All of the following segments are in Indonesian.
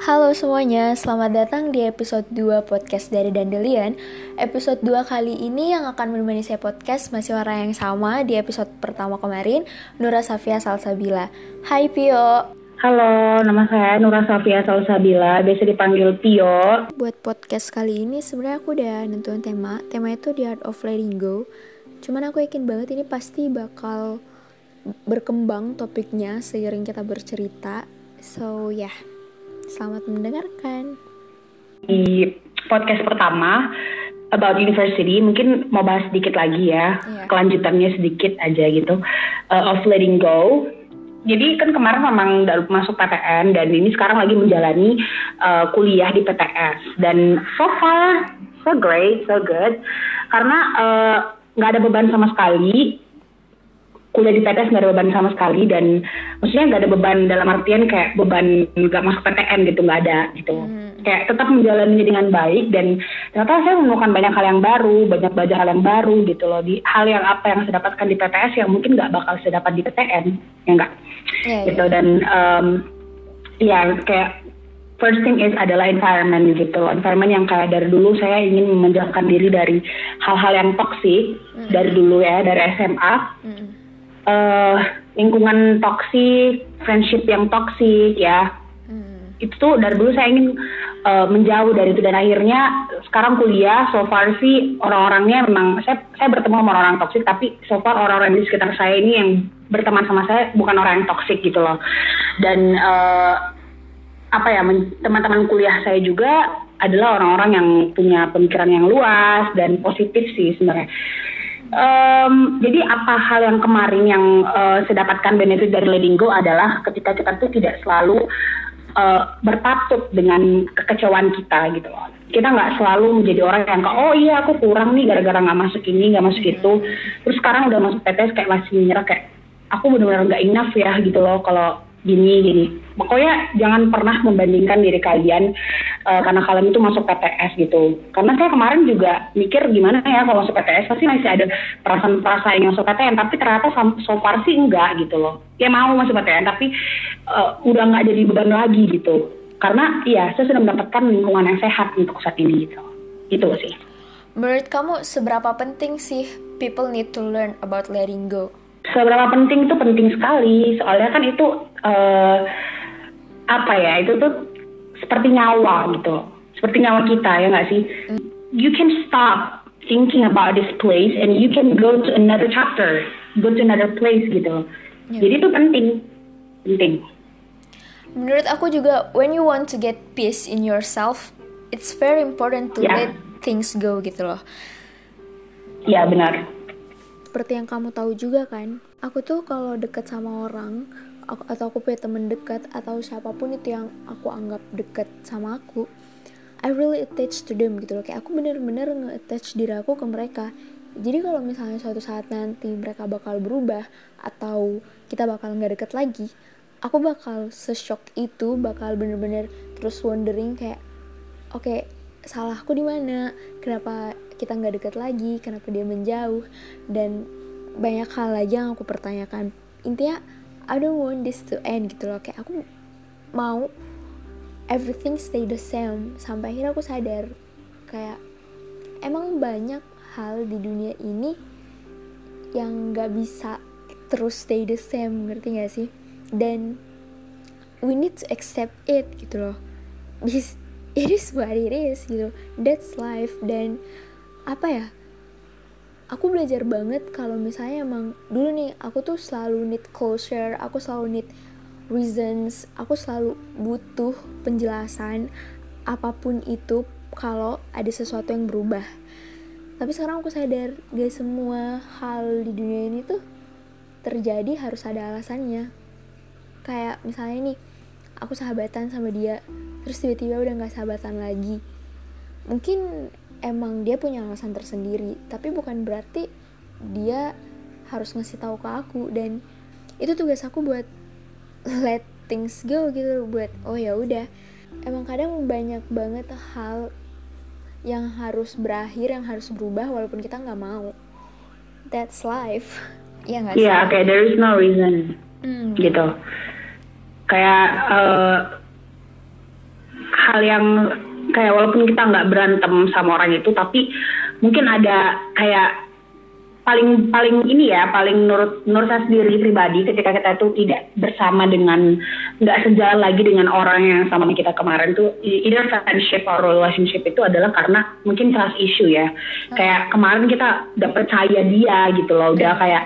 Halo semuanya, selamat datang di episode 2 podcast dari Dandelion. Episode 2 kali ini yang akan menemani saya podcast masih orang yang sama di episode pertama kemarin Nura Safia Salsabila. Hai Pio. Halo, nama saya Nura Safia Salsabila, biasa dipanggil Pio. Buat podcast kali ini sebenarnya aku udah nentuin tema. Tema itu The Art of Letting Go. Cuman aku yakin banget ini pasti bakal berkembang topiknya seiring kita bercerita. So ya, yeah Selamat mendengarkan. Di podcast pertama about university, mungkin mau bahas sedikit lagi ya, yeah. kelanjutannya sedikit aja gitu, uh, of letting go. Jadi kan kemarin memang masuk PTN dan ini sekarang lagi menjalani uh, kuliah di PTS dan so far so great, so good karena uh, nggak uh, ada beban sama sekali kuliah di PTS nggak ada beban sama sekali dan maksudnya nggak ada beban dalam artian kayak beban nggak masuk PTN gitu nggak ada gitu hmm. kayak tetap menjalani dengan baik dan ternyata saya menemukan banyak hal yang baru banyak belajar hal yang baru gitu loh di hal yang apa yang saya dapatkan di PTS yang mungkin nggak bakal saya dapat di PTN ya enggak yeah, gitu yeah. dan um, ya kayak first thing is adalah environment gitu environment yang kayak dari dulu saya ingin menjauhkan diri dari hal-hal yang toksik mm. dari dulu ya dari SMA mm uh, lingkungan toksik, friendship yang toksik ya. Hmm. Itu dari dulu saya ingin uh, menjauh dari itu dan akhirnya sekarang kuliah so far sih orang-orangnya memang saya saya bertemu sama orang-orang toksik tapi so far orang-orang di sekitar saya ini yang berteman sama saya bukan orang yang toksik gitu loh. Dan uh, apa ya teman-teman kuliah saya juga adalah orang-orang yang punya pemikiran yang luas dan positif sih sebenarnya. Um, jadi apa hal yang kemarin yang uh, saya dapatkan benefit dari letting go adalah ketika kita tuh tidak selalu uh, berpatut dengan kekecewaan kita gitu loh. Kita nggak selalu menjadi orang yang kayak oh iya aku kurang nih gara-gara nggak masuk ini nggak masuk itu. Terus sekarang udah masuk PTS kayak masih menyerah kayak aku benar-benar nggak enough ya gitu loh kalau gini gini pokoknya jangan pernah membandingkan diri kalian uh, karena kalian itu masuk PTS gitu. Karena saya kemarin juga mikir gimana ya kalau masuk PTS pasti masih ada perasaan-perasaan yang masuk PTN tapi ternyata so far sih enggak gitu loh. Ya mau masuk PTN tapi uh, udah nggak jadi beban lagi gitu. Karena iya saya sudah mendapatkan lingkungan yang sehat untuk saat ini gitu. Itu sih. Menurut kamu seberapa penting sih people need to learn about letting go? Seberapa penting itu penting sekali. Soalnya kan itu uh, apa ya itu tuh seperti nyawa gitu. Seperti nyawa kita ya nggak sih? You can stop thinking about this place and you can go to another chapter go to another place gitu. Yeah. jadi itu penting penting. Menurut aku juga when you want to get peace in yourself it's very important to yeah. let things go gitu loh. Ya benar. Seperti yang kamu tahu juga kan aku tuh kalau deket sama orang aku, atau aku punya temen dekat atau siapa pun itu yang aku anggap deket sama aku I really attach to them gitu loh. Kayak aku bener-bener nge-attach diri aku ke mereka. Jadi kalau misalnya suatu saat nanti mereka bakal berubah atau kita bakal nggak deket lagi aku bakal seshock itu bakal bener-bener terus wondering kayak oke okay, salahku di mana? Kenapa kita nggak deket lagi? Kenapa dia menjauh? Dan banyak hal lagi yang aku pertanyakan. Intinya I don't want this to end gitu loh. Kayak aku mau everything stay the same. Sampai akhirnya aku sadar kayak emang banyak hal di dunia ini yang nggak bisa terus stay the same ngerti gak sih? Dan we need to accept it gitu loh. This it is what it is gitu. That's life. Dan apa ya aku belajar banget kalau misalnya emang dulu nih aku tuh selalu need closure aku selalu need reasons aku selalu butuh penjelasan apa pun itu kalau ada sesuatu yang berubah. Tapi sekarang aku sadar gak semua hal di dunia ini tuh terjadi harus ada alasannya. Kayak misalnya nih aku sahabatan sama dia terus tiba-tiba udah gak sahabatan lagi. Mungkin emang dia punya alasan tersendiri tapi bukan berarti dia harus ngasih tahu ke aku. Dan itu tugas aku buat let things go gitu buat oh ya udah. Emang kadang banyak banget hal yang harus berakhir yang harus berubah walaupun kita nggak mau. That's life. Ya nggak sih? yeah, kayak there is no reason. Hmm. gitu. Kayak uh, hal yang kayak walaupun kita nggak berantem sama orang itu tapi mungkin ada kayak paling paling ini ya paling menurut menurut saya sendiri pribadi ketika kita tuh tidak bersama dengan nggak sejalan lagi dengan orang yang sama kita kemarin tuh either friendship or relationship itu adalah karena mungkin trust issue ya hmm. kayak kemarin kita udah percaya dia gitu loh udah hmm. kayak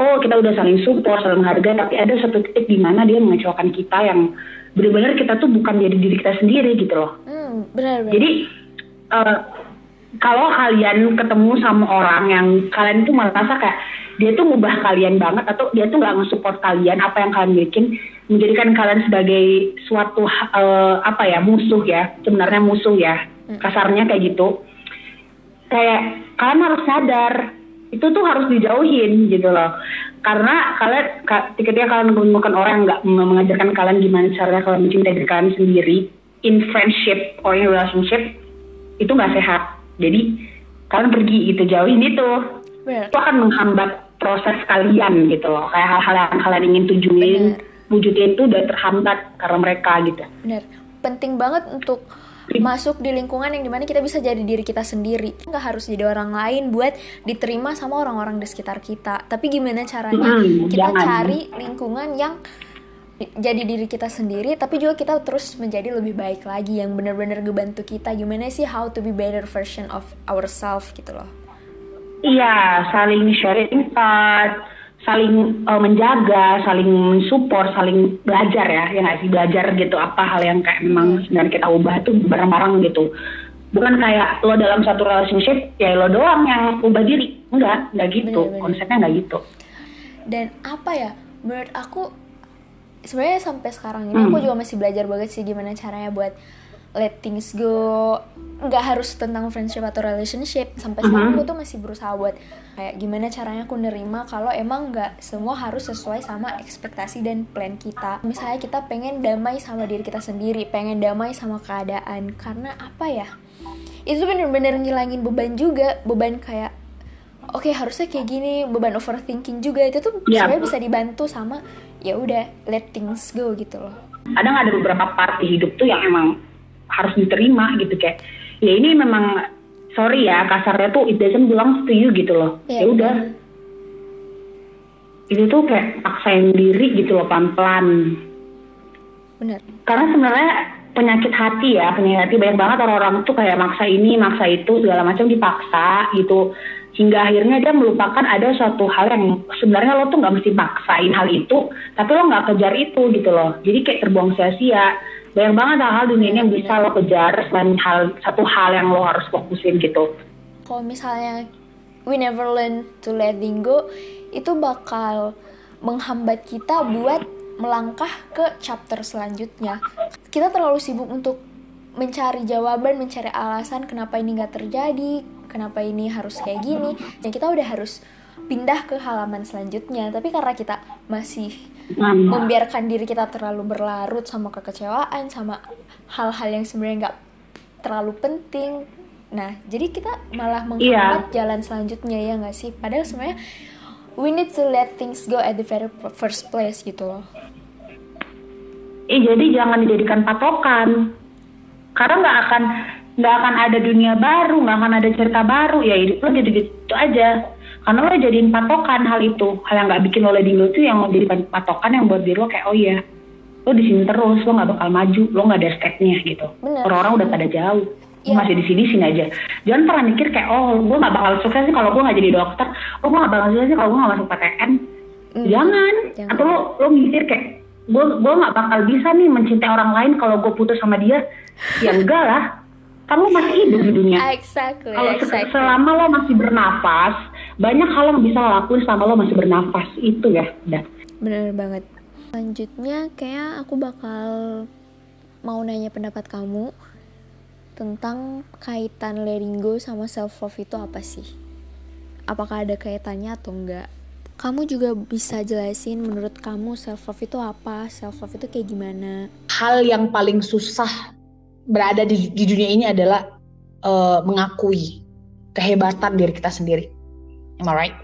oh kita udah saling support saling harga tapi ada satu titik di mana dia mengecewakan kita yang benar-benar kita tuh bukan jadi diri kita sendiri gitu loh hmm, benar, benar. jadi uh, kalau kalian ketemu sama orang yang kalian tuh merasa kayak dia tuh ngubah kalian banget atau dia tuh nggak nge-support kalian apa yang kalian bikin menjadikan kalian sebagai suatu uh, apa ya musuh ya sebenarnya musuh ya hmm. kasarnya kayak gitu kayak kalian harus sadar itu tuh harus dijauhin gitu loh karena kalian ketika kalian menemukan orang yang nggak mengajarkan kalian gimana caranya kalian mencintai diri kalian sendiri in friendship or in relationship itu nggak sehat jadi kalian pergi itu jauhin itu Bener. itu akan menghambat proses kalian gitu loh kayak hal-hal yang kalian ingin tujuin Bener. wujudin itu udah terhambat karena mereka gitu Bener. penting banget untuk masuk di lingkungan yang di mana kita bisa jadi diri kita sendiri. Nggak harus jadi orang lain buat diterima sama orang-orang di sekitar kita. Tapi gimana caranya hmm, kita jangan. cari lingkungan yang jadi diri kita sendiri tapi juga kita terus menjadi lebih baik lagi yang benar-benar ngebantu kita. Gimana sih how to be better version of ourselves gitu loh. Iya saling sharing part saling uh, menjaga saling mensupport saling belajar ya yang nggak sih? Belajar gitu apa hal yang kayak memang sebenarnya kita ubah tuh bareng-bareng gitu. Bukan kayak lo dalam satu relationship ya lo doang yang ubah diri. Enggak enggak gitu. Bener, bener. konsepnya enggak gitu. Dan apa ya menurut aku sebenarnya sampai sekarang ini hmm. aku juga masih belajar banget sih gimana caranya buat let things go nggak harus tentang friendship atau relationship. Sampai sekarang aku tuh masih berusaha buat kayak gimana caranya aku nerima kalau emang nggak semua harus sesuai sama ekspektasi dan plan kita. Misalnya kita pengen damai sama diri kita sendiri pengen damai sama keadaan. Karena apa ya? Itu bener-bener ngilangin beban juga. Beban kayak oke okay, harusnya kayak gini. Beban overthinking juga. Itu tuh yeah. sebenarnya bisa dibantu sama ya udah let things go gitu loh. Kadang ada beberapa part di hidup tuh yang emang harus diterima gitu kayak ya ini memang sorry ya kasarnya tuh it doesn't belong to you gitu loh. Ya, ya udah. itu tuh kayak paksain diri gitu loh pelan-pelan. Benar. Karena sebenarnya penyakit hati ya penyakit hati banyak banget orang-orang tuh kayak maksa ini maksa itu segala macam dipaksa gitu. Hingga akhirnya dia melupakan ada suatu hal yang sebenarnya lo tuh nggak mesti paksain hal itu tapi lo nggak kejar itu gitu loh. Jadi kayak terbuang sia-sia banyak banget hal-hal dunia ini yang bisa lo kejar selain hal satu hal yang lo harus fokusin gitu. Kalau misalnya we never learn to letting go itu bakal menghambat kita buat melangkah ke chapter selanjutnya. Kita terlalu sibuk untuk mencari jawaban mencari alasan kenapa ini nggak terjadi kenapa ini harus kayak gini. Dan kita udah harus pindah ke halaman selanjutnya. Tapi karena kita masih membiarkan diri kita terlalu berlarut sama kekecewaan sama hal-hal yang sebenarnya nggak terlalu penting. Nah jadi kita malah menghambat yeah. jalan selanjutnya ya nggak sih? Padahal sebenarnya we need to let things go at the very first place gitu loh. Eh jadi jangan dijadikan patokan. Karena nggak akan nggak akan ada dunia baru nggak akan ada cerita baru ya hidup lo gitu gitu aja karena lo jadiin patokan hal itu hal yang nggak bikin lo go tuh yang jadi patokan yang buat diri lo kayak oh iya lo di sini terus lo nggak bakal maju lo nggak ada stepnya gitu orang-orang udah pada jauh yeah. masih di sini sini aja jangan pernah mikir kayak oh gue nggak bakal sukses sih kalau gue nggak jadi dokter oh gue nggak bakal sukses sih kalau gue nggak masuk PTN mm. jangan. jangan atau lo lo mikir kayak gue gue nggak bakal bisa nih mencintai orang lain kalau gue putus sama dia ya enggak lah kan lo masih hidup di dunia. Exactly. Kalau exactly. selama lo masih bernafas, banyak hal yang bisa lo lakuin selama lo masih bernafas itu ya, udah. Bener banget. Selanjutnya kayak aku bakal mau nanya pendapat kamu tentang kaitan letting go sama self love itu apa sih? Apakah ada kaitannya atau enggak? Kamu juga bisa jelasin menurut kamu self love itu apa? Self love itu kayak gimana? Hal yang paling susah berada di, di dunia ini adalah uh, mengakui kehebatan diri kita sendiri. Am I right?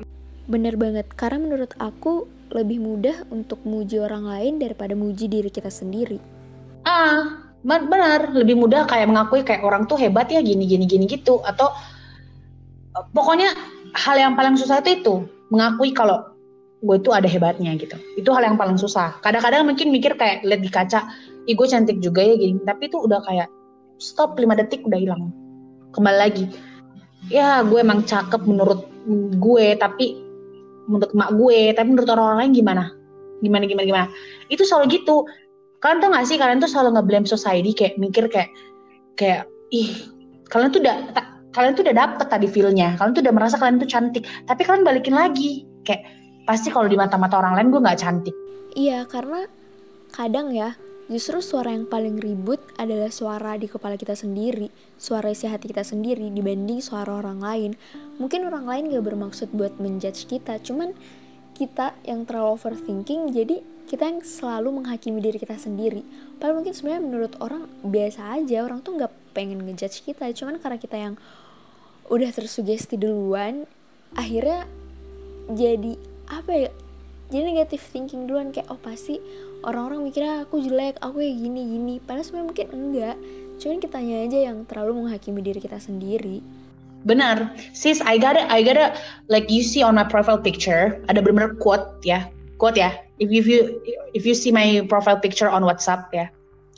Bener banget, karena menurut aku lebih mudah untuk muji orang lain daripada muji diri kita sendiri. Ah, benar. Lebih mudah kayak mengakui kayak orang tuh hebat ya gini gini gini gitu. Atau pokoknya hal yang paling susah itu itu mengakui kalau gue tuh ada hebatnya gitu. Itu hal yang paling susah. Kadang-kadang mungkin mikir kayak lihat di kaca ih gue cantik juga ya gini. Tapi itu udah kayak stop 5 detik udah hilang. Kembali lagi ya gue emang cakep menurut gue tapi menurut emak gue tapi menurut orang-orang lain gimana? Gimana gimana gimana? Itu selalu gitu. Kalian tuh gak sih kalian tuh selalu ngeblame society kayak mikir kayak kayak ih kalian tuh udah kalian tuh udah dapet tadi feelnya. Kalian tuh udah merasa kalian tuh cantik. Tapi kalian balikin lagi kayak pasti kalau di mata-mata orang lain gue nggak cantik. Iya karena kadang ya justru suara yang paling ribut adalah suara di kepala kita sendiri suara isi hati kita sendiri dibanding suara orang lain. Mungkin orang lain gak bermaksud buat menjudge kita cuman kita yang terlalu overthinking jadi kita yang selalu menghakimi diri kita sendiri. Padahal mungkin sebenarnya menurut orang biasa aja orang tuh nggak pengen ngejudge kita cuman karena kita yang udah tersugesti duluan akhirnya jadi apa ya jadi negatif thinking duluan kayak oh pasti orang-orang mikirnya aku jelek aku kayak gini gini. Padahal sebenarnya mungkin enggak. Cuman kitanya aja yang terlalu menghakimi diri kita sendiri. Benar. Sis I got it I got it like you see on my profile picture ada benar-benar quote ya. Quote ya. If you, if you if you see my profile picture on WhatsApp ya.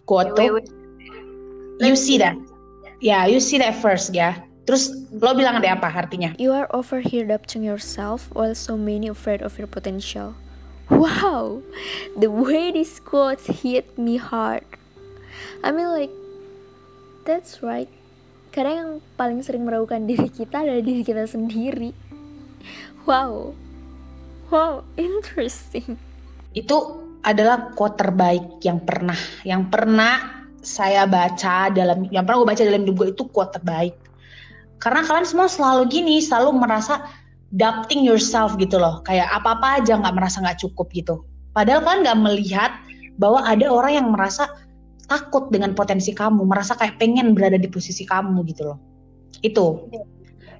Quote wait, wait, wait. you see that. Ya yeah, you see that first ya. Terus lo bilang ada apa artinya? You are over here doubting yourself while so many afraid of your potential wow the way this quote hit me hard. I mean like that's right. Kadang yang paling sering meragukan diri kita adalah diri kita sendiri. Wow wow interesting. Itu adalah quote terbaik yang pernah yang pernah saya baca dalam yang pernah gue baca dalam hidup gue itu quote terbaik. Karena kalian semua selalu gini selalu merasa doubting yourself gitu loh. Kayak apa apa aja nggak merasa nggak cukup gitu. Padahal kalian nggak melihat bahwa ada orang yang merasa takut dengan potensi kamu merasa kayak pengen berada di posisi kamu gitu loh. Itu.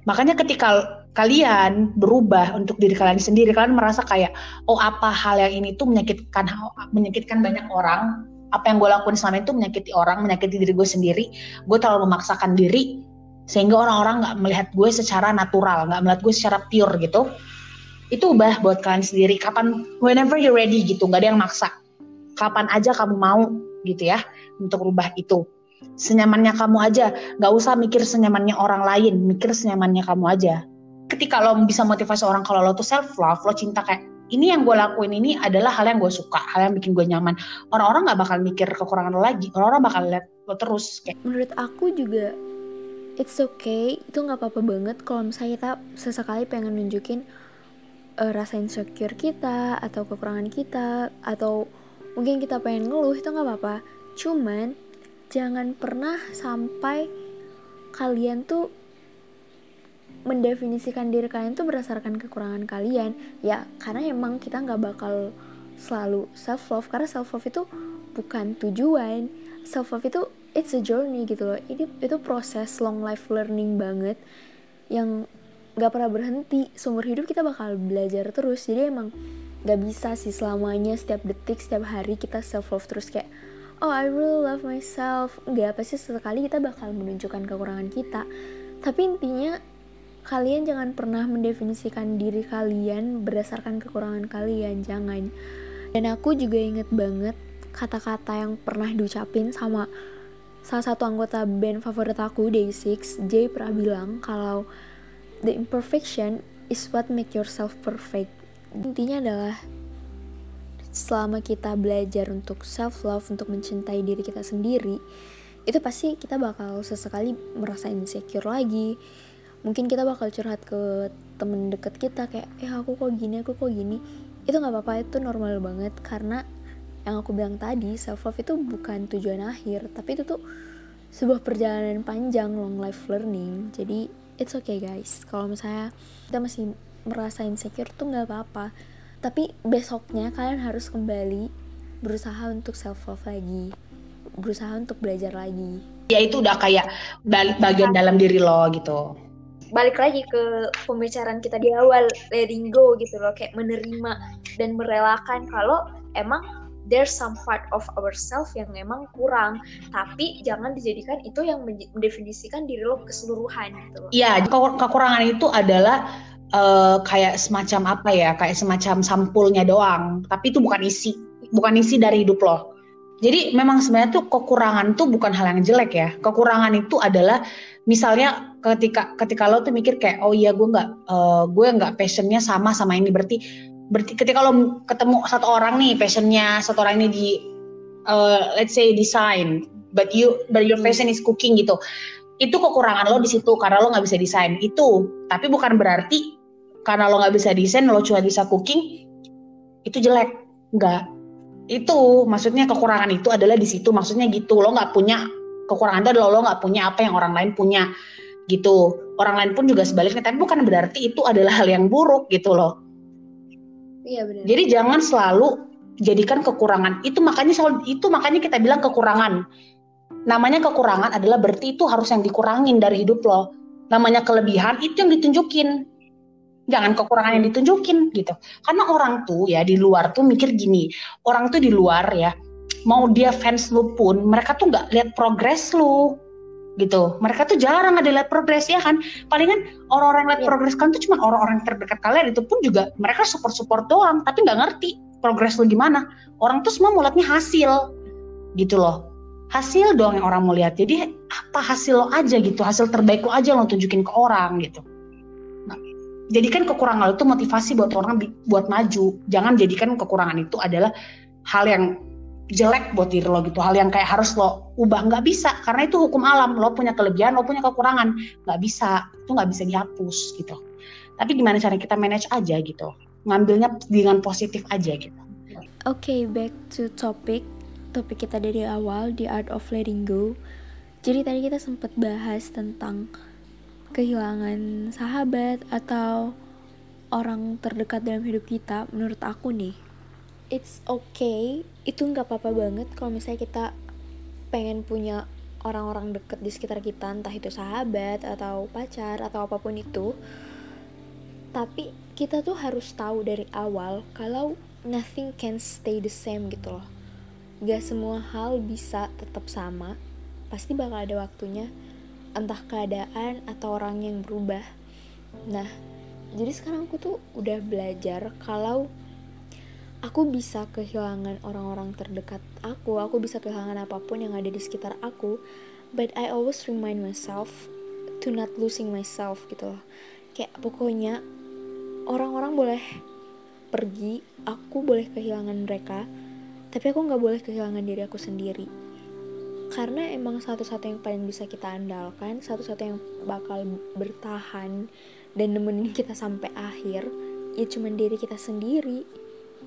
Makanya ketika kalian berubah untuk diri kalian sendiri kalian merasa kayak oh apa hal yang ini tuh menyakitkan menyakitkan banyak orang. Apa yang gue lakuin selama itu menyakiti orang menyakiti diri gue sendiri. Gue terlalu memaksakan diri sehingga orang-orang nggak melihat gue secara natural nggak melihat gue secara pure gitu. Itu ubah buat kalian sendiri. Kapan whenever you're ready gitu nggak ada yang maksa. Kapan aja kamu mau gitu ya untuk rubah itu. Senyamannya kamu aja. Nggak usah mikir senyamannya orang lain mikir senyamannya kamu aja. Ketika lo bisa motivasi orang kalau lo tuh self love lo cinta kayak ini yang gue lakuin ini adalah hal yang gue suka hal yang bikin gue nyaman. Orang-orang nggak bakal mikir kekurangan lo lagi. Orang-orang bakal lihat lo terus kayak menurut aku juga it's okay. Itu nggak apa-apa banget kalau misalnya kita sesekali pengen nunjukin uh, rasa insecure kita atau kekurangan kita atau mungkin kita pengen ngeluh itu nggak apa-apa. Cuman jangan pernah sampai kalian tuh mendefinisikan diri kalian tuh berdasarkan kekurangan kalian. Ya karena emang kita nggak bakal selalu self love karena self love itu bukan tujuan. Self love itu it's a journey gitu loh. Ini itu proses long life learning banget yang nggak pernah berhenti. Seumur hidup kita bakal belajar terus. Jadi emang nggak bisa sih selamanya setiap detik setiap hari kita self love terus kayak oh I really love myself. Nggak pasti sesekali kita bakal menunjukkan kekurangan kita. Tapi intinya kalian jangan pernah mendefinisikan diri kalian berdasarkan kekurangan kalian, jangan. Dan aku juga inget banget kata-kata yang pernah diucapin sama salah satu anggota band favorit aku, Day6, Jay pernah bilang kalau the imperfection is what make yourself perfect. Intinya adalah selama kita belajar untuk self love, untuk mencintai diri kita sendiri, itu pasti kita bakal sesekali merasa insecure lagi, mungkin kita bakal curhat ke temen deket kita kayak eh aku kok gini aku kok gini itu nggak apa-apa itu normal banget karena yang aku bilang tadi self love itu bukan tujuan akhir tapi itu tuh sebuah perjalanan panjang long life learning. Jadi it's okay guys. Kalau misalnya kita masih merasa insecure tuh nggak apa-apa. Tapi besoknya kalian harus kembali berusaha untuk self love lagi. Berusaha untuk belajar lagi. Ya itu udah kayak balik bagian dalam diri lo gitu. Balik lagi ke pembicaraan kita di awal letting go gitu loh. Kayak menerima dan merelakan kalau emang there's some part of ourselves yang memang kurang tapi jangan dijadikan itu yang mendefinisikan diri lo keseluruhan gitu Iya, kekurangan itu adalah uh, kayak semacam apa ya, kayak semacam sampulnya doang, tapi itu bukan isi, bukan isi dari hidup lo. Jadi memang sebenarnya tuh kekurangan tuh bukan hal yang jelek ya. Kekurangan itu adalah misalnya ketika ketika lo tuh mikir kayak oh iya gue nggak uh, gue nggak passionnya sama sama ini berarti berarti ketika lo ketemu satu orang nih passionnya satu orang ini di uh, let's say design but you but your passion is cooking gitu. Itu kekurangan lo di situ karena lo nggak bisa desain itu. Tapi bukan berarti karena lo nggak bisa desain lo cuma bisa cooking itu jelek. Nggak. Itu maksudnya kekurangan itu adalah di situ. Maksudnya gitu lo nggak punya kekurangan itu adalah lo nggak punya apa yang orang lain punya gitu. Orang lain pun juga sebaliknya. Tapi bukan berarti itu adalah hal yang buruk gitu loh Iya benar. Jadi jangan selalu jadikan kekurangan. Itu makanya selalu itu makanya kita bilang kekurangan. Namanya kekurangan adalah berarti itu harus yang dikurangin dari hidup lo. Namanya kelebihan itu yang ditunjukin. Jangan kekurangan yang ditunjukin gitu. Karena orang tuh ya di luar tuh mikir gini. Orang tuh di luar ya mau dia fans lu pun mereka tuh nggak lihat progres lu gitu. Mereka tuh jarang ada lihat progres ya kan. Palingan orang-orang lihat yeah. progres kan tuh cuma orang-orang terdekat kalian itu pun juga mereka support-support doang, tapi nggak ngerti progres lu gimana. Orang tuh semua mau lihatnya hasil gitu loh. Hasil doang yang orang mau lihat. Jadi apa hasil lo aja gitu, hasil terbaik lo aja lo tunjukin ke orang gitu. Nah, jadikan kekurangan lo itu motivasi buat orang buat maju. Jangan jadikan kekurangan itu adalah hal yang jelek buat diri lo gitu. Hal yang kayak harus lo ubah. Nggak bisa karena itu hukum alam. Lo punya kelebihan lo punya kekurangan. Nggak bisa itu nggak bisa dihapus gitu. Tapi gimana cara kita manage aja gitu? Ngambilnya dengan positif aja gitu. Oke okay, back to topic. Topik kita dari awal the art of letting go. Jadi tadi kita sempat bahas tentang kehilangan sahabat atau orang terdekat dalam hidup kita. Menurut aku nih it's okay. Itu nggak apa-apa banget kalau misalnya kita pengen punya orang-orang deket di sekitar kita entah itu sahabat atau pacar atau apa pun itu. Tapi kita tuh harus tahu dari awal kalau nothing can stay the same gitu loh. Gak semua hal bisa tetap sama. Pasti bakal ada waktunya entah keadaan atau orang yang berubah. Nah jadi sekarang aku tuh udah belajar kalau aku bisa kehilangan orang-orang terdekat aku, aku bisa kehilangan apa pun yang ada di sekitar aku, but I always remind myself to not losing myself gitu loh. Kayak pokoknya orang-orang boleh pergi, aku boleh kehilangan mereka, tapi aku nggak boleh kehilangan diri aku sendiri. Karena emang satu-satu yang paling bisa kita andalkan, satu-satu yang bakal bertahan dan nemenin kita sampai akhir, ya cuman diri kita sendiri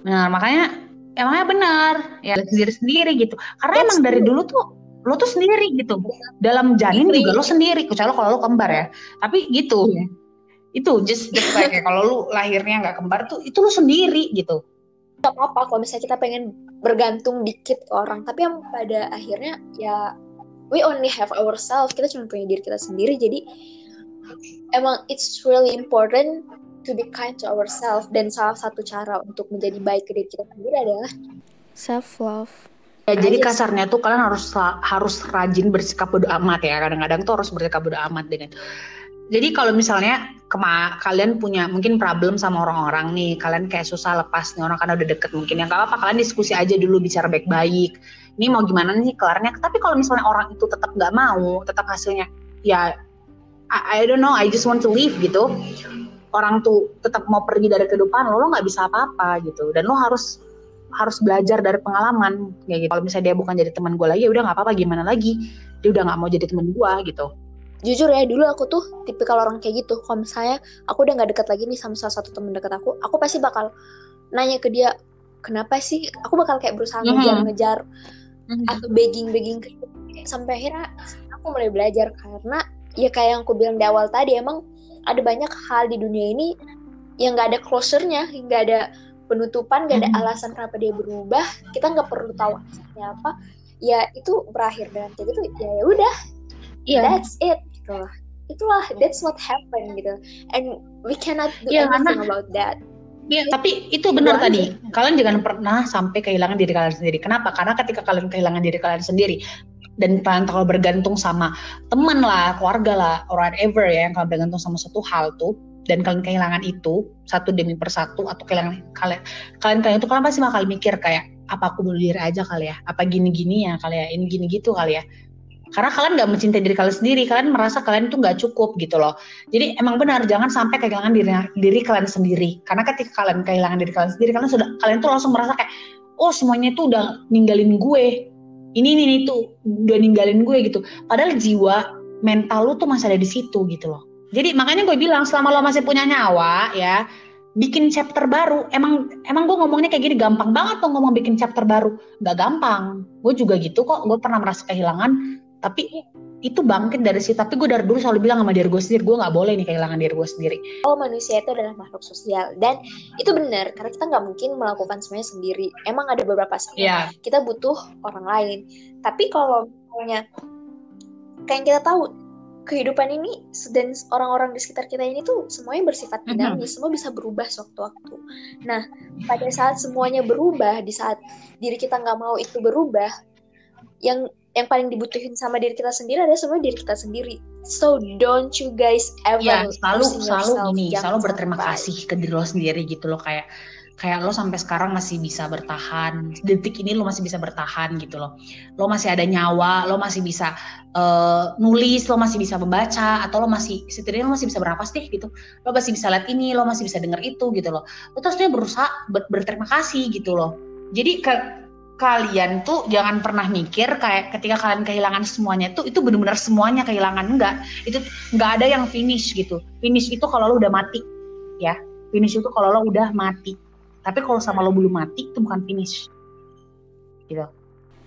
Nah, makanya emangnya benar ya sendiri sendiri gitu. Karena emang dari dulu tuh lo tuh sendiri gitu. Dalam janin juga lo sendiri, kecuali kalau lo kembar ya. Tapi gitu. Ya. Itu just the fact ya. Kalau lo lahirnya nggak kembar tuh itu lo sendiri gitu. Gak apa-apa kalau misalnya kita pengen bergantung dikit ke orang, tapi yang pada akhirnya ya we only have ourselves. Kita cuma punya diri kita sendiri. Jadi emang it's really important to be kind to ourselves dan salah satu cara untuk menjadi baik ke diri kita sendiri adalah self love. Ya, jadi kasarnya tuh kalian harus harus rajin bersikap bodo amat ya. Kadang-kadang tuh harus bersikap bodo amat dengan. Jadi kalau misalnya kema kalian punya mungkin problem sama orang-orang nih, kalian kayak susah lepas nih orang karena udah deket mungkin yang gak apa-apa kalian diskusi aja dulu bicara baik-baik. Ini mau gimana nih kelarnya? Tapi kalau misalnya orang itu tetap nggak mau, tetap hasilnya ya I, I don't know, I just want to leave gitu orang tuh tetap mau pergi dari kehidupan lo lo nggak bisa apa-apa gitu. Dan lo harus harus belajar dari pengalaman kayak gitu. Kalau misalnya dia bukan jadi teman gue lagi ya udah nggak apa-apa gimana lagi? Dia udah nggak mau jadi teman gue gitu. Jujur ya dulu aku tuh tipikal orang kayak gitu. Kalau misalnya aku udah nggak dekat lagi nih sama salah satu teman dekat aku aku pasti bakal nanya ke dia kenapa sih? Aku bakal kayak berusaha mm-hmm. ngejar-ngejar mm-hmm. atau begging-begging sampai akhirnya aku mulai belajar. Karena ya kayak yang aku bilang di awal tadi emang ada banyak hal di dunia ini yang nggak ada closernya, nggak ada penutupan, nggak ada hmm. alasan kenapa dia berubah. Kita nggak perlu tahu alasannya apa. Ya itu berakhir dengan kayak gitu. Ya ya udah, yeah. that's it. Gitu lah. Itulah that's what happened gitu. And we cannot do yeah, anything karena, about that. Ya, tapi itu benar tadi. Kalian jangan pernah sampai kehilangan diri kalian sendiri. Kenapa? Karena ketika kalian kehilangan diri kalian sendiri dan kalian terlalu bergantung sama teman lah, keluarga lah, or whatever ya yang kalian bergantung sama satu hal tuh dan kalian kehilangan itu satu demi persatu atau kehilangan kalian kalian kalian itu kalian pasti bakal mikir kayak apa aku bunuh diri aja kali ya? Apa gini-gini ya kali ya? Ini gini gitu kali ya? Karena kalian nggak mencintai diri kalian sendiri kalian merasa kalian itu nggak cukup gitu loh. Jadi emang benar jangan sampai kehilangan diri diri kalian sendiri. Karena ketika kalian kehilangan diri kalian sendiri kalian sudah kalian tuh langsung merasa kayak oh semuanya itu udah ninggalin gue ini ini itu udah ninggalin gue gitu. Padahal jiwa mental lu tuh masih ada di situ gitu loh. Jadi makanya gue bilang selama lo masih punya nyawa ya bikin chapter baru emang emang gue ngomongnya kayak gini gampang banget tuh ngomong bikin chapter baru. Nggak gampang. Gue juga gitu kok gue pernah merasa kehilangan tapi itu bangkit dari situ tapi gue dari dulu selalu bilang sama diri gue sendiri gue nggak boleh nih kehilangan diri gue sendiri oh manusia itu adalah makhluk sosial dan itu benar karena kita nggak mungkin melakukan semuanya sendiri emang ada beberapa saat yeah. kita butuh orang lain tapi kalau misalnya kayak yang kita tahu kehidupan ini dan orang-orang di sekitar kita ini tuh semuanya bersifat dinamis, mm -hmm. semua bisa berubah sewaktu-waktu. Nah, pada saat semuanya berubah, di saat diri kita nggak mau itu berubah, yang yang paling dibutuhin sama diri kita sendiri adalah semua diri kita sendiri. So don't you guys ever ya, selalu selalu gini, selalu berterima sampai. kasih ke diri lo sendiri gitu loh. Kayak kayak lo sampai sekarang masih bisa bertahan. Detik ini lo masih bisa bertahan gitu loh. Lo masih ada nyawa lo masih bisa uh, nulis lo masih bisa membaca atau lo masih setidaknya lo masih bisa bernapas deh gitu. Lo masih bisa lihat ini lo masih bisa dengar itu gitu loh. Lo terus berusaha ber berterima kasih gitu loh. Jadi ke kalian tuh jangan pernah mikir kayak ketika kalian kehilangan semuanya tuh itu benar-benar semuanya kehilangan. Enggak. Itu enggak ada yang finish gitu. Finish itu kalau lo udah mati ya. Finish itu kalau lo udah mati. Tapi kalau sama lo belum mati itu bukan finish. Gitu.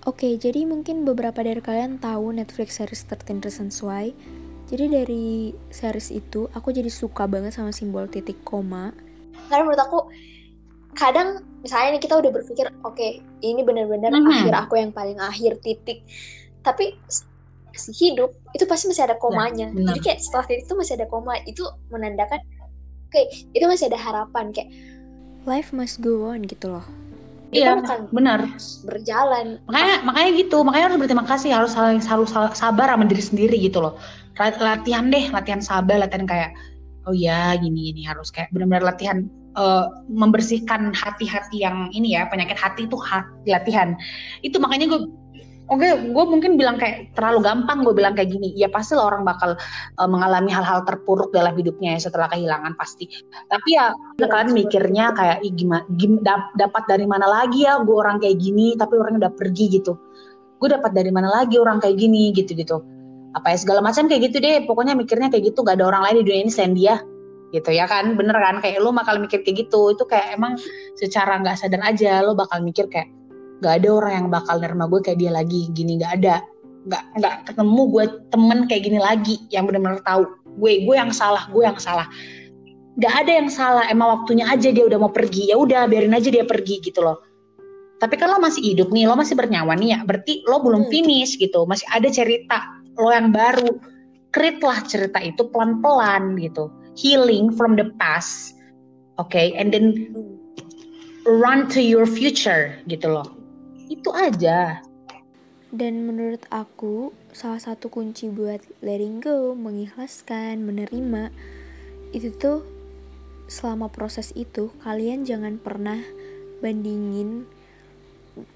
Oke, jadi mungkin beberapa dari kalian tahu Netflix series 13 Reasons Why. Jadi dari series itu, aku jadi suka banget sama simbol titik koma. Karena menurut aku, kadang misalnya nih kita udah berpikir oke okay, ini benar-benar hmm. akhir aku yang paling akhir titik tapi si hidup itu pasti masih ada komanya nah, jadi kayak setelah titik itu masih ada koma itu menandakan oke okay, itu masih ada harapan kayak life must go on gitu loh Iya, benar. Berjalan. Makanya makanya gitu, makanya harus berterima kasih, harus harus, harus sabar sama diri sendiri gitu loh. Latihan deh, latihan sabar, latihan kayak oh ya gini gini harus kayak benar-benar latihan uh, membersihkan hati-hati yang ini ya penyakit hati itu hati, latihan itu makanya gue Oke, okay, gue mungkin bilang kayak terlalu gampang gue bilang kayak gini. Ya pasti lah orang bakal uh, mengalami hal-hal terpuruk dalam hidupnya ya setelah kehilangan pasti. Tapi ya, kalian mikirnya kayak gimana, gim, dap, dapat dari mana lagi ya gue orang kayak gini, tapi orangnya udah pergi gitu. Gue dapat dari mana lagi orang kayak gini gitu-gitu. Apa ya segala macam kayak gitu deh. Pokoknya mikirnya kayak gitu. Gak ada orang lain di dunia ini selain dia gitu ya kan? Bener kan? Kayak lo bakal mikir kayak gitu. Itu kayak emang secara nggak sadar aja lo bakal mikir kayak nggak ada orang yang bakal nerima gue kayak dia lagi. Gini nggak ada. Nggak nggak ketemu gue temen kayak gini lagi yang benar-benar tahu. Gue gue yang salah gue yang salah. Nggak ada yang salah emang waktunya aja dia udah mau pergi. Ya udah biarin aja dia pergi gitu loh. Tapi kan lo masih hidup nih lo masih bernyawa nih ya. Berarti lo belum hmm. finish gitu. Masih ada cerita lo yang baru. Create lah cerita itu pelan-pelan gitu healing from the past, okay, and then run to your future gitu loh. Itu aja. Dan menurut aku, salah satu kunci buat letting go, mengikhlaskan, menerima, itu tuh selama proses itu kalian jangan pernah bandingin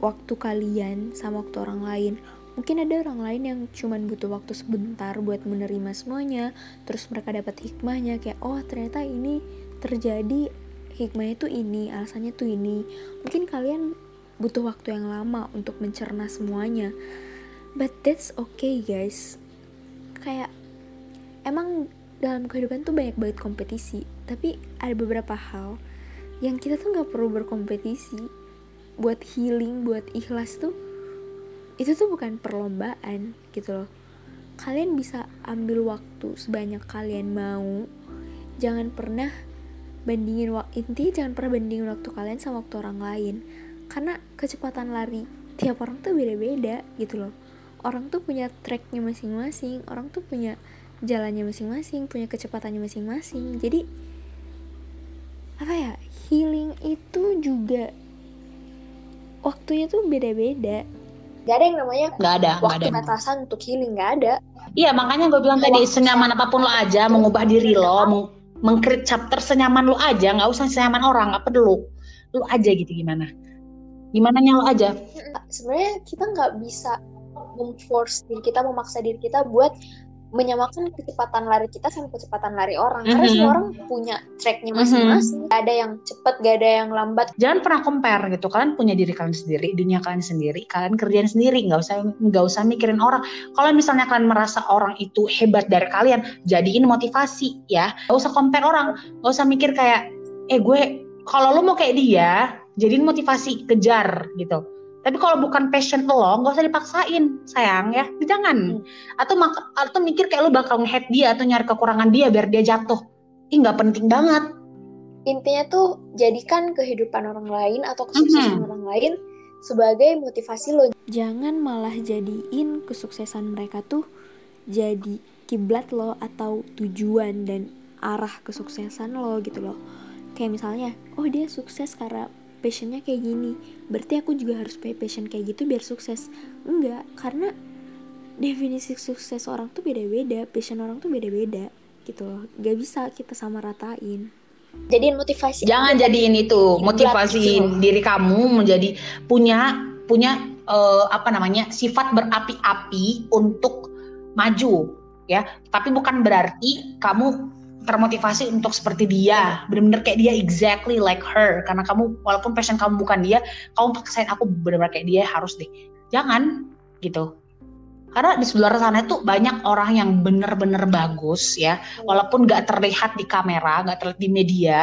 waktu kalian sama waktu orang lain Mungkin ada orang lain yang cuman butuh waktu sebentar buat menerima semuanya, terus mereka dapat hikmahnya kayak oh ternyata ini terjadi hikmahnya tuh ini, alasannya tuh ini. Mungkin kalian butuh waktu yang lama untuk mencerna semuanya. But that's okay guys. Kayak emang dalam kehidupan tuh banyak banget kompetisi, tapi ada beberapa hal yang kita tuh nggak perlu berkompetisi buat healing, buat ikhlas tuh itu tuh bukan perlombaan gitu loh. Kalian bisa ambil waktu sebanyak kalian mau. Jangan pernah bandingin waktu intinya jangan pernah bandingin waktu kalian sama waktu orang lain. Karena kecepatan lari tiap orang tuh beda-beda gitu loh. Orang tuh punya tracknya masing-masing orang tuh punya jalannya masing-masing punya kecepatannya masing-masing. Jadi apa ya healing itu juga waktunya tuh beda-beda Gak ada yang namanya gak ada, waktu gak ada. batasan untuk healing, gak ada. Iya makanya gue bilang tadi senyaman apa pun lo aja mengubah diri lo, meng mengcreate chapter senyaman lo aja, nggak usah senyaman orang, apa perlu lo aja gitu gimana? Gimana lo aja? Sebenarnya kita nggak bisa memforce diri kita, memaksa diri kita buat menyamakan kecepatan lari kita sama kecepatan lari orang karena Mhm. semua orang punya tracknya masing-masing gak ada yang cepet gak ada yang lambat Jangan pernah compare gitu. Kalian punya diri kalian sendiri, dunia kalian sendiri, kalian kerjain sendiri, nggak usah nggak usah mikirin orang. Kalau misalnya kalian merasa orang itu hebat dari kalian, jadiin motivasi ya. Nggak usah compare orang, nggak usah mikir kayak, eh gue kalau lo mau kayak dia, jadiin motivasi kejar gitu. Tapi kalau bukan passion lo, nggak usah dipaksain, sayang ya. Jangan. Atau mak- atau mikir kayak lo bakal nge dia atau nyari kekurangan dia biar dia jatuh. Ih nggak penting banget. intinya tuh jadikan kehidupan orang lain atau kesuksesan Mhm. orang lain sebagai motivasi lo jangan malah jadiin kesuksesan mereka tuh jadi kiblat lo atau tujuan dan arah kesuksesan lo gitu loh kayak misalnya oh dia sukses karena passionnya kayak gini. Berarti aku juga harus punya passion kayak gitu biar sukses. Enggak karena definisi sukses orang tuh beda-beda passion orang tuh beda-beda gitu loh. Gak bisa kita sama ratain jadiin motivasi. Jangan jadiin itu. Motivasiin gitu. diri kamu menjadi punya punya eh, apa namanya sifat berapi-api untuk maju ya. Tapi bukan berarti kamu termotivasi untuk seperti dia, benar-benar kayak dia exactly like her. Karena kamu walaupun passion kamu bukan dia, kamu paksain aku benar-benar kayak dia harus deh. Jangan gitu. Karena di sebelah sana itu banyak orang yang bener-bener bagus ya, walaupun nggak terlihat di kamera, nggak terlihat di media,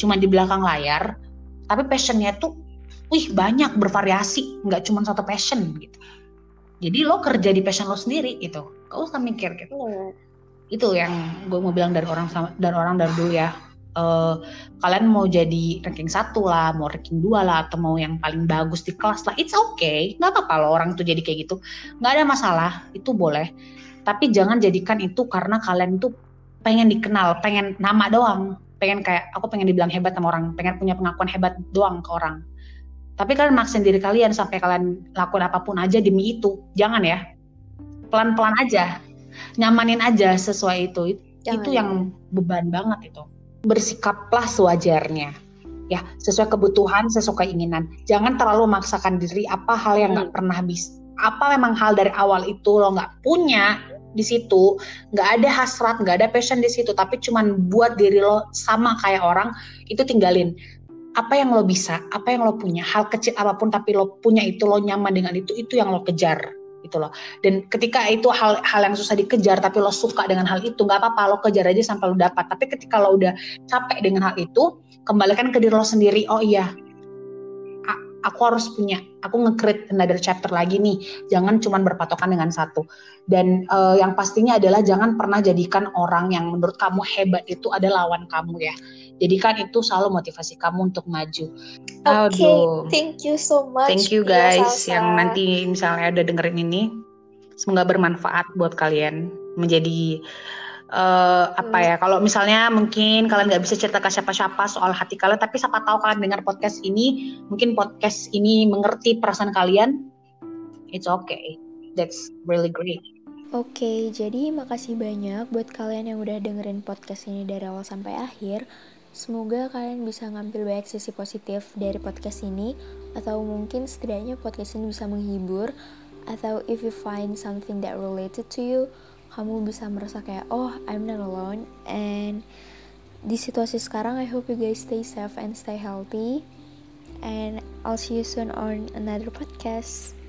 cuma di belakang layar, tapi passionnya tuh, wih banyak bervariasi, nggak cuma satu passion gitu. Jadi lo kerja di passion lo sendiri gitu, gak usah mikir gitu. Bener. Itu yang gue mau bilang dari orang sama, dari orang dari dulu ya. Eh, kalian mau jadi ranking satu lah, mau ranking dua lah, atau mau yang paling bagus di kelas lah, it's okay, nggak apa-apa loh orang tuh jadi kayak gitu, nggak ada masalah, itu boleh. Tapi jangan jadikan itu karena kalian tuh pengen dikenal, pengen nama doang, pengen kayak aku pengen dibilang hebat sama orang, pengen punya pengakuan hebat doang ke orang. Tapi kalian maksain diri kalian sampai kalian lakukan apa pun aja demi itu, jangan ya. Pelan-pelan aja, nyamanin aja sesuai itu. Jangan. Itu yang beban banget itu. Bersikaplah sewajarnya. Ya sesuai kebutuhan sesuai keinginan. Jangan terlalu memaksakan diri apa hal yang nggak pernah bisa apa memang hal dari awal itu lo nggak punya di situ. Nggak ada hasrat nggak ada passion di situ. Tapi cuman buat diri lo sama kayak orang itu tinggalin. Apa yang lo bisa apa yang lo punya hal kecil apa pun tapi lo punya itu lo nyaman dengan itu itu yang lo kejar gitu loh. Dan ketika itu hal hal yang susah dikejar tapi lo suka dengan hal itu nggak apa-apa lo kejar aja sampai lo dapat. Tapi ketika lo udah capek dengan hal itu kembalikan ke diri lo sendiri. Oh iya aku harus punya aku nge-create another chapter lagi nih. Jangan cuman berpatokan dengan satu. Dan eh, yang pastinya adalah jangan pernah jadikan orang yang menurut kamu hebat itu ada lawan kamu ya jadikan itu selalu motivasi kamu untuk maju Oke, Aduh. thank you so much. Thank you guys yang nanti misalnya udah dengerin ini. Semoga bermanfaat buat kalian menjadi eh, apa Hmm. ya? Kalau misalnya mungkin kalian nggak bisa cerita ke siapa-siapa soal hati kalian, tapi siapa tahu kalian dengar podcast ini, mungkin podcast ini mengerti perasaan kalian. It's okay. That's really great. Oke, jadi makasih banyak buat kalian yang udah dengerin podcast ini dari awal sampai akhir. Semoga kalian bisa ngambil banyak sisi positif dari podcast ini, atau mungkin setidaknya podcast ini bisa menghibur, atau if you find something that related to you, kamu bisa merasa kayak, oh, I'm not alone. And di situasi sekarang, I hope you guys stay safe and stay healthy. And I'll see you soon on another podcast.